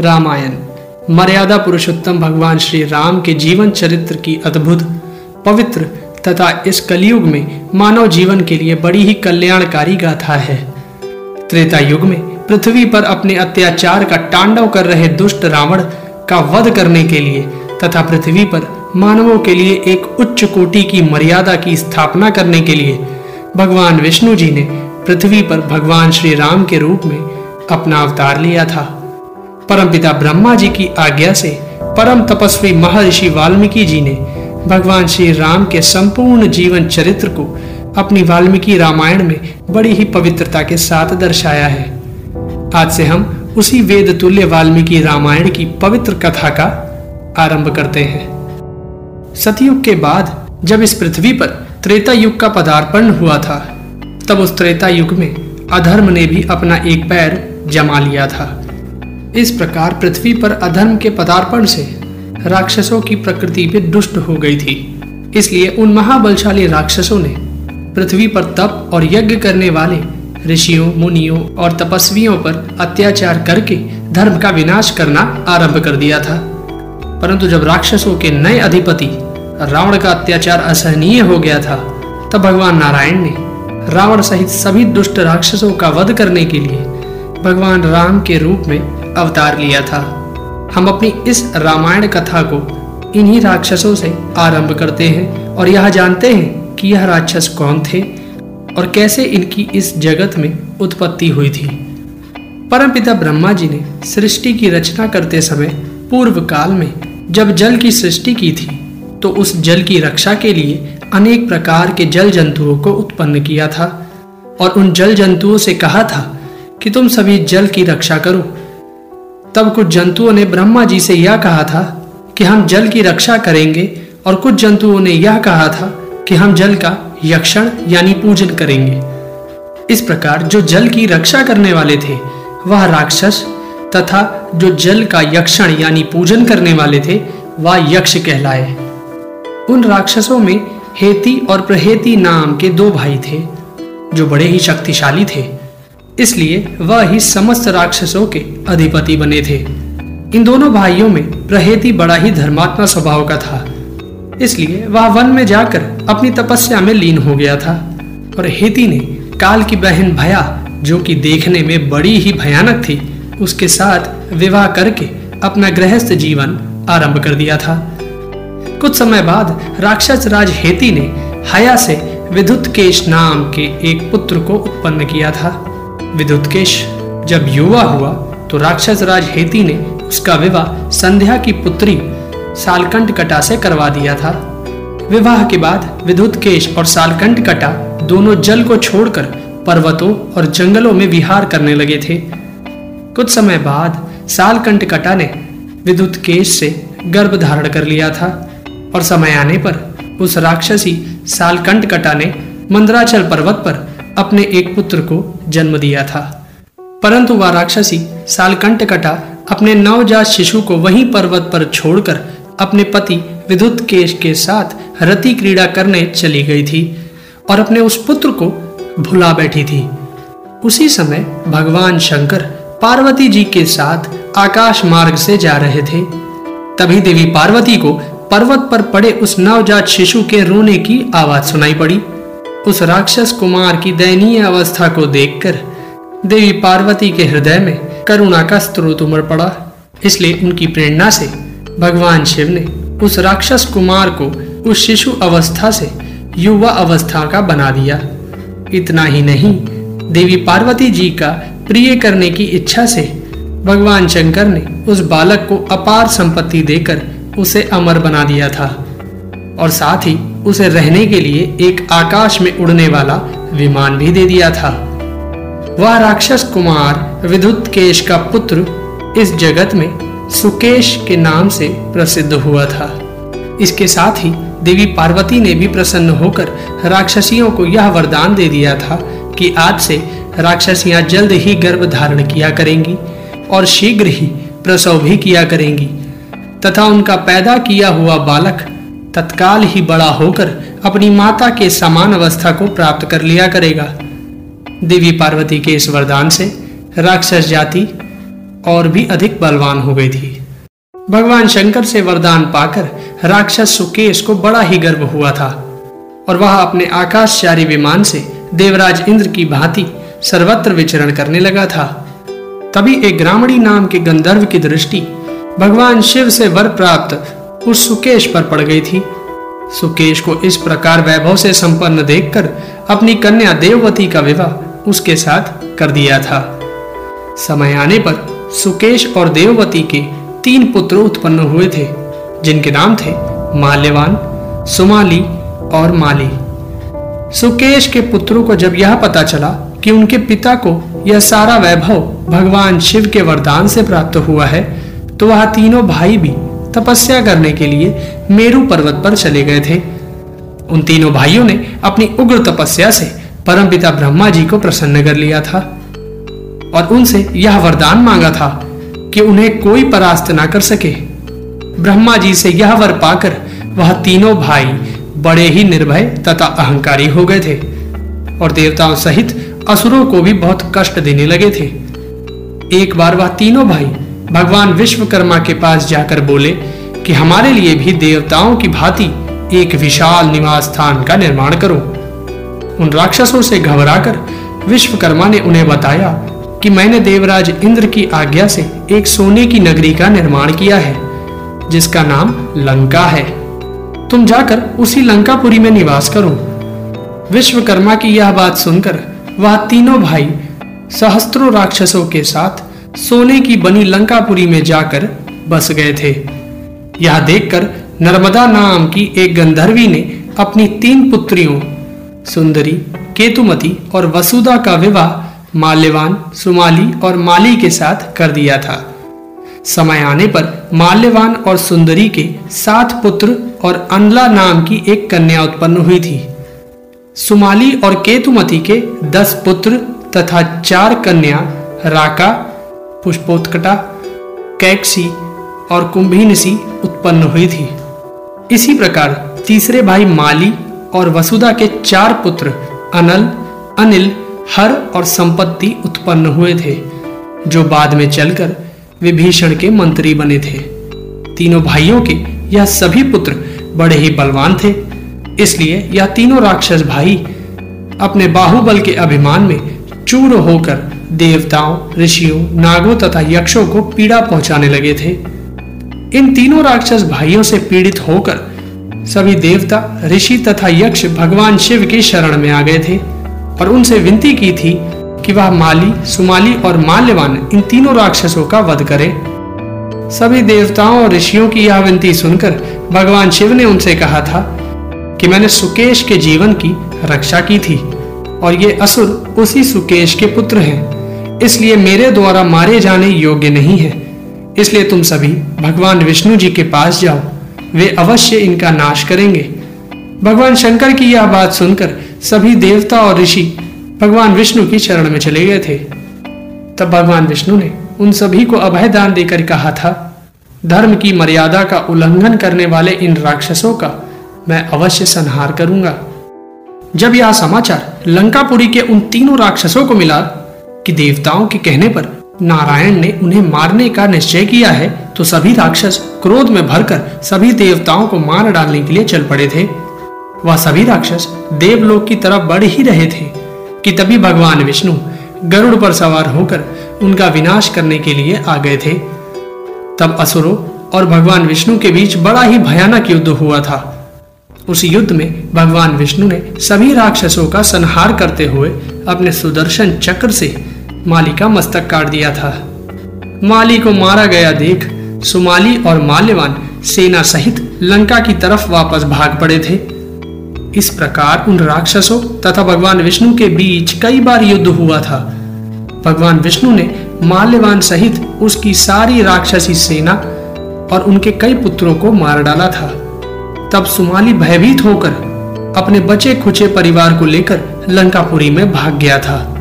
रामायण। मर्यादा पुरुषोत्तम भगवान श्री राम के जीवन चरित्र की अद्भुत, पवित्र तथा इस कलयुग में मानव जीवन के लिए बड़ी ही कल्याणकारी गाथा है। त्रेता युग में पृथ्वी पर अपने अत्याचार का तांडव कर रहे दुष्ट रावण का वध करने के लिए तथा पृथ्वी पर मानवों के लिए एक उच्च कोटि की मर्यादा की स्थापना करने के लिए भगवान विष्णु जी ने पृथ्वी पर भगवान श्री राम के रूप में अपना अवतार लिया था। परमपिता ब्रह्मा जी की आज्ञा से परम तपस्वी महर्षि वाल्मीकि जी ने भगवान श्री राम के संपूर्ण जीवन चरित्र को अपनी वाल्मीकि रामायण में बड़ी ही पवित्रता के साथ दर्शाया है। आज से हम उसी वेद तुल्य वाल्मीकि रामायण की पवित्र कथा का आरंभ करते हैं। सतयुग के बाद जब इस पृथ्वी पर त्रेता युग का पदार्पण हुआ था, तब उस त्रेता युग में अधर्म ने भी अपना एक पैर जमा लिया था। इस प्रकार पृथ्वी पर अधर्म के पदार्पण से राक्षसों की प्रकृति भी दुष्ट हो गई थी। इसलिए उन महाबलशाली राक्षसों ने पृथ्वी पर तप और यज्ञ करने वाले ऋषियों, मुनियों और तपस्वियों पर अत्याचार करके धर्म का विनाश करना आरंभ कर दिया था। परंतु जब राक्षसों के नए अधिपति रावण का अत्याचार असहनीय हो गया था, तब भगवान नारायण ने रावण सहित सभी दुष्ट राक्षसों का वध करने के लिए भगवान राम के रूप में अवतार लिया था। हम अपनी इस रामायण कथा को इन्हीं राक्षसों से आरंभ करते हैं और यह जानते हैं कि यह राक्षस कौन थे और कैसे इनकी इस जगत में उत्पत्ति हुई थी। परमपिता ब्रह्मा जी ने सृष्टि की रचना करते समय पूर्व काल में जब जल की सृष्टि की थी तो उस जल की रक्षा के लिए अनेक प्रकार के जल जंतुओं को उत्पन्न किया था और उन जल जंतुओं से कहा था कि तुम सभी जल की रक्षा करो तब कुछ जंतुओं ने ब्रह्मा जी से यह कहा था कि हम जल की रक्षा करेंगे, और कुछ जंतुओं ने यह कहा था कि हम जल का यक्षण यानी पूजन करेंगे। इस प्रकार जो जल की रक्षा करने वाले थे, वह राक्षस तथा जो जल का यक्षण यानी पूजन करने वाले थे, वह यक्ष कहलाए। उन राक्षसों में हेती और प्रहेती नाम के दो भाई थे, जो बड़े ही शक्तिशाली थे। इसलिए वह ही समस्त राक्षसों के अधिपति बने थे। इन दोनों भाइयों में प्रहेती बड़ा ही धर्मात्मा स्वभाव का था। इसलिए वह वन में जाकर अपनी तपस्या में लीन हो गया था। और हेती ने काल की बहन भया, जो कि देखने में बड़ी ही भयानक थी, उसके साथ विवाह करके अपना गृहस्थ जीवन आरंभ कर दिया था। कुछ समय बाद राक्षस राज हेती ने हया से विद्युत केश नाम के एक पुत्र को उत्पन्न किया था। विद्युतकेश जब युवा हुआ तो राक्षस राज हेती ने उसका विवाह संध्या की पुत्री सालकंठ कटा से करवा दिया था। विवाह के बाद विद्युतकेश और सालकंठ कटा दोनों जल को छोड़कर पर्वतों और जंगलों में विहार करने लगे थे। कुछ समय बाद सालकंठ कटा ने विद्युतकेश से गर्भ धारण कर लिया था और समय आने पर उस राक्षसी सालकंठ कटा ने मंदराचल पर्वत पर अपने एक पुत्र को जन्म दिया था। परंतु वह राक्षसी सालकंठ कटा अपने नवजात शिशु को वहीं पर्वत पर छोड़कर अपने पति विद्युत केश के साथ रति क्रीड़ा करने चली गई थी और अपने उस पुत्र को भुला बैठी थी। उसी समय भगवान शंकर पार्वती जी के साथ आकाश मार्ग से जा रहे थे। तभी देवी पार्वती को पर्वत पर पड़े उस नवजात शिशु के रोने की आवाज़ सुनाई पड़ी। उस राक्षस कुमार की दयनीय अवस्था को देखकर देवी पार्वती के हृदय में करुणा का स्त्रोत उमड़ पड़ा। इसलिए उनकी प्रेरणा से भगवान शिव ने उस राक्षस कुमार को उस शिशु अवस्था से युवा अवस्था का बना दिया। इतना ही नहीं, देवी पार्वती जी का प्रिय करने की इच्छा से भगवान शंकर ने उस बालक को अपार संपत्ति देकर उसे अमर बना दिया था। और साथ ही उसे रहने के लिए एक आकाश में उड़ने वाला विमान भी दे दिया था। वह राक्षस कुमार विद्युत केश का पुत्र इस जगत में सुकेश के नाम से प्रसिद्ध हुआ था। इसके साथ ही देवी पार्वती ने भी प्रसन्न होकर राक्षसियों को यह वरदान दे दिया था कि आज से राक्षसियाँ जल्द ही गर्भ धारण किया करेंगी और शीघ्र ही प्रसव भी किया करेंगी तथा उनका पैदा किया हुआ बालक तत्काल ही बड़ा होकर अपनी माता के समान अवस्था को प्राप्त कर लिया करेगा। देवी पार्वती के इस वरदान से राक्षस जाति और भी अधिक बलवान हो गई थी। भगवान शंकर से वरदान पाकर राक्षस सुकेश को बड़ा ही गर्व हुआ था और वह अपने आकाशचारी विमान से देवराज इंद्र की भांति सर्वत्र विचरण करने लगा था। तभी एक ग्रामणी नाम के गंधर्व की दृष्टि भगवान शिव से वर प्राप्त उस सुकेश पर पड़ गई थी। सुकेश को इस प्रकार वैभव से संपन्न देखकर अपनी कन्या देववती का विवाह उसके साथ कर दिया था। समय आने पर सुकेश और देववती के तीन पुत्र उत्पन्न हुए थे, जिनके नाम थे माल्यवान, सुमाली और माली। सुकेश के पुत्रों को जब यह पता चला कि उनके पिता को यह सारा वैभव भगवान शिव के वरदान से प्राप्त हुआ है तो वह तीनों भाई भी तपस्या करने के लिए मेरु पर्वत पर चले गए थे। उन तीनों भाइयों ने अपनी उग्र तपस्या से परमपिता ब्रह्मा जी को प्रसन्न कर लिया था और उनसे यह वरदान मांगा था कि उन्हें कोई परास्त ना कर सके। ब्रह्मा जी से यह वर पाकर वह तीनों भाई बड़े ही निर्भय तथा अहंकारी हो गए थे और देवताओं सहित असुरों को भी बहुत कष्ट देने लगे थे। एक बार वह तीनों भाई भगवान विश्वकर्मा के पास जाकर बोले कि हमारे लिए भी देवताओं की भांति एक विशाल निवास स्थान का निर्माण करो। उन राक्षसों से घबराकर विश्वकर्मा ने उन्हें बताया कि मैंने देवराज इंद्र की आज्ञा से एक सोने की नगरी का निर्माण किया है, जिसका नाम लंका है। तुम जाकर उसी लंकापुरी में निवास करो। विश्वकर्मा की यह बात सुनकर वह तीनों भाई सहस्त्रों राक्षसों के साथ सोने की बनी लंकापुरी में जाकर बस गए थे। यह देखकर नर्मदा नाम की एक गंधर्वी ने अपनी तीन पुत्रियों, सुंदरी, केतुमती और वसुदा का विवाह माल्यवान, सुमाली और माली के साथ कर दिया था। समय आने पर माल्यवान और सुंदरी के सात पुत्र और अनला नाम की एक कन्या उत्पन्न हुई थी। सुमाली और केतुमती के दस पुत्र तथा चार कन्या, राका पुष्पोत्कटा, कैक्सी और कुंभीनसी उत्पन्न हुई थी। इसी प्रकार तीसरे भाई माली और वसुधा के चार पुत्र अनल, अनिल, हर और संपत्ति उत्पन्न हुए थे, जो बाद में चलकर विभीषण के मंत्री बने थे। तीनों भाइयों के यह सभी पुत्र बड़े ही बलवान थे, इसलिए यह तीनों राक्षस भाई अपने बाहुबल के अभिमान में चूर होकर देवताओं, ऋषियों, नागों तथा यक्षों को पीड़ा पहुँचाने लगे थे। इन तीनों राक्षस भाइयों से पीड़ित होकर सभी देवता, ऋषि तथा यक्ष भगवान शिव के शरण में आ गए थे और उनसे विनती की थी कि वह माली, सुमाली और माल्यवान इन तीनों राक्षसों का वध करे। सभी देवताओं और ऋषियों की यह विनती सुनकर भगवान शिव ने उनसे कहा था कि मैंने सुकेश के जीवन की रक्षा की थी और ये असुर उसी सुकेश के पुत्र हैं। इसलिए मेरे द्वारा मारे जाने योग्य नहीं है। इसलिए तुम सभी, भगवान विष्णु जी के पास जाओ। वे अवश्य इनका नाश करेंगे। भगवान शंकर की यह बात सुनकर सभी देवता और ऋषि भगवान विष्णु की चरण में चले गए थे। तब भगवान विष्णु ने उन सभी को अभय दान देकर कहा था, धर्म की मर्यादा का उल्लंघन करने वाले इन राक्षसों का मैं अवश्य संहार करूँगा। जब यह समाचार लंकापुरी के उन तीनों राक्षसों को मिला कि देवताओं के कहने पर नारायण ने उन्हें मारने का निश्चय किया है तो सभी राक्षस क्रोध में भरकर सभी देवताओं को मार डालने के लिए चल पड़े थे। वह सभी राक्षस देवलोक की तरफ़ बढ़ ही रहे थे, कि तभी भगवान विष्णु गरुड़ पर सवार होकर उनका विनाश करने के लिए आ गए थे। तब असुरों और भगवान विष्णु के बीच बड़ा ही भयानक युद्ध हुआ था। उस युद्ध में भगवान विष्णु ने सभी राक्षसों का संहार करते हुए अपने सुदर्शन चक्र से माली का मस्तक काट दिया था। माली को मारा गया देख सुमाली और माल्यवान सेना सहित लंका की तरफ़ वापस भाग पड़े थे। इस प्रकार उन राक्षसों तथा भगवान विष्णु के बीच कई बार युद्ध हुआ था। भगवान विष्णु ने माल्यवान सहित उसकी सारी राक्षसी सेना और उनके कई पुत्रों को मार डाला था। तब सुमाली भयभीत होकर अपने बचे खुचे परिवार को लेकर लंकापुरी में भाग गया था।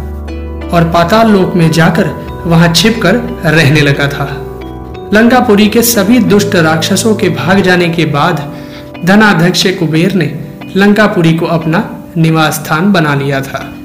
और पाताल लोक में जाकर वहाँ छिपकर रहने लगा था। लंकापुरी के सभी दुष्ट राक्षसों के भाग जाने के बाद धनाध्यक्ष कुबेर ने लंकापुरी को अपना निवास स्थान बना लिया था।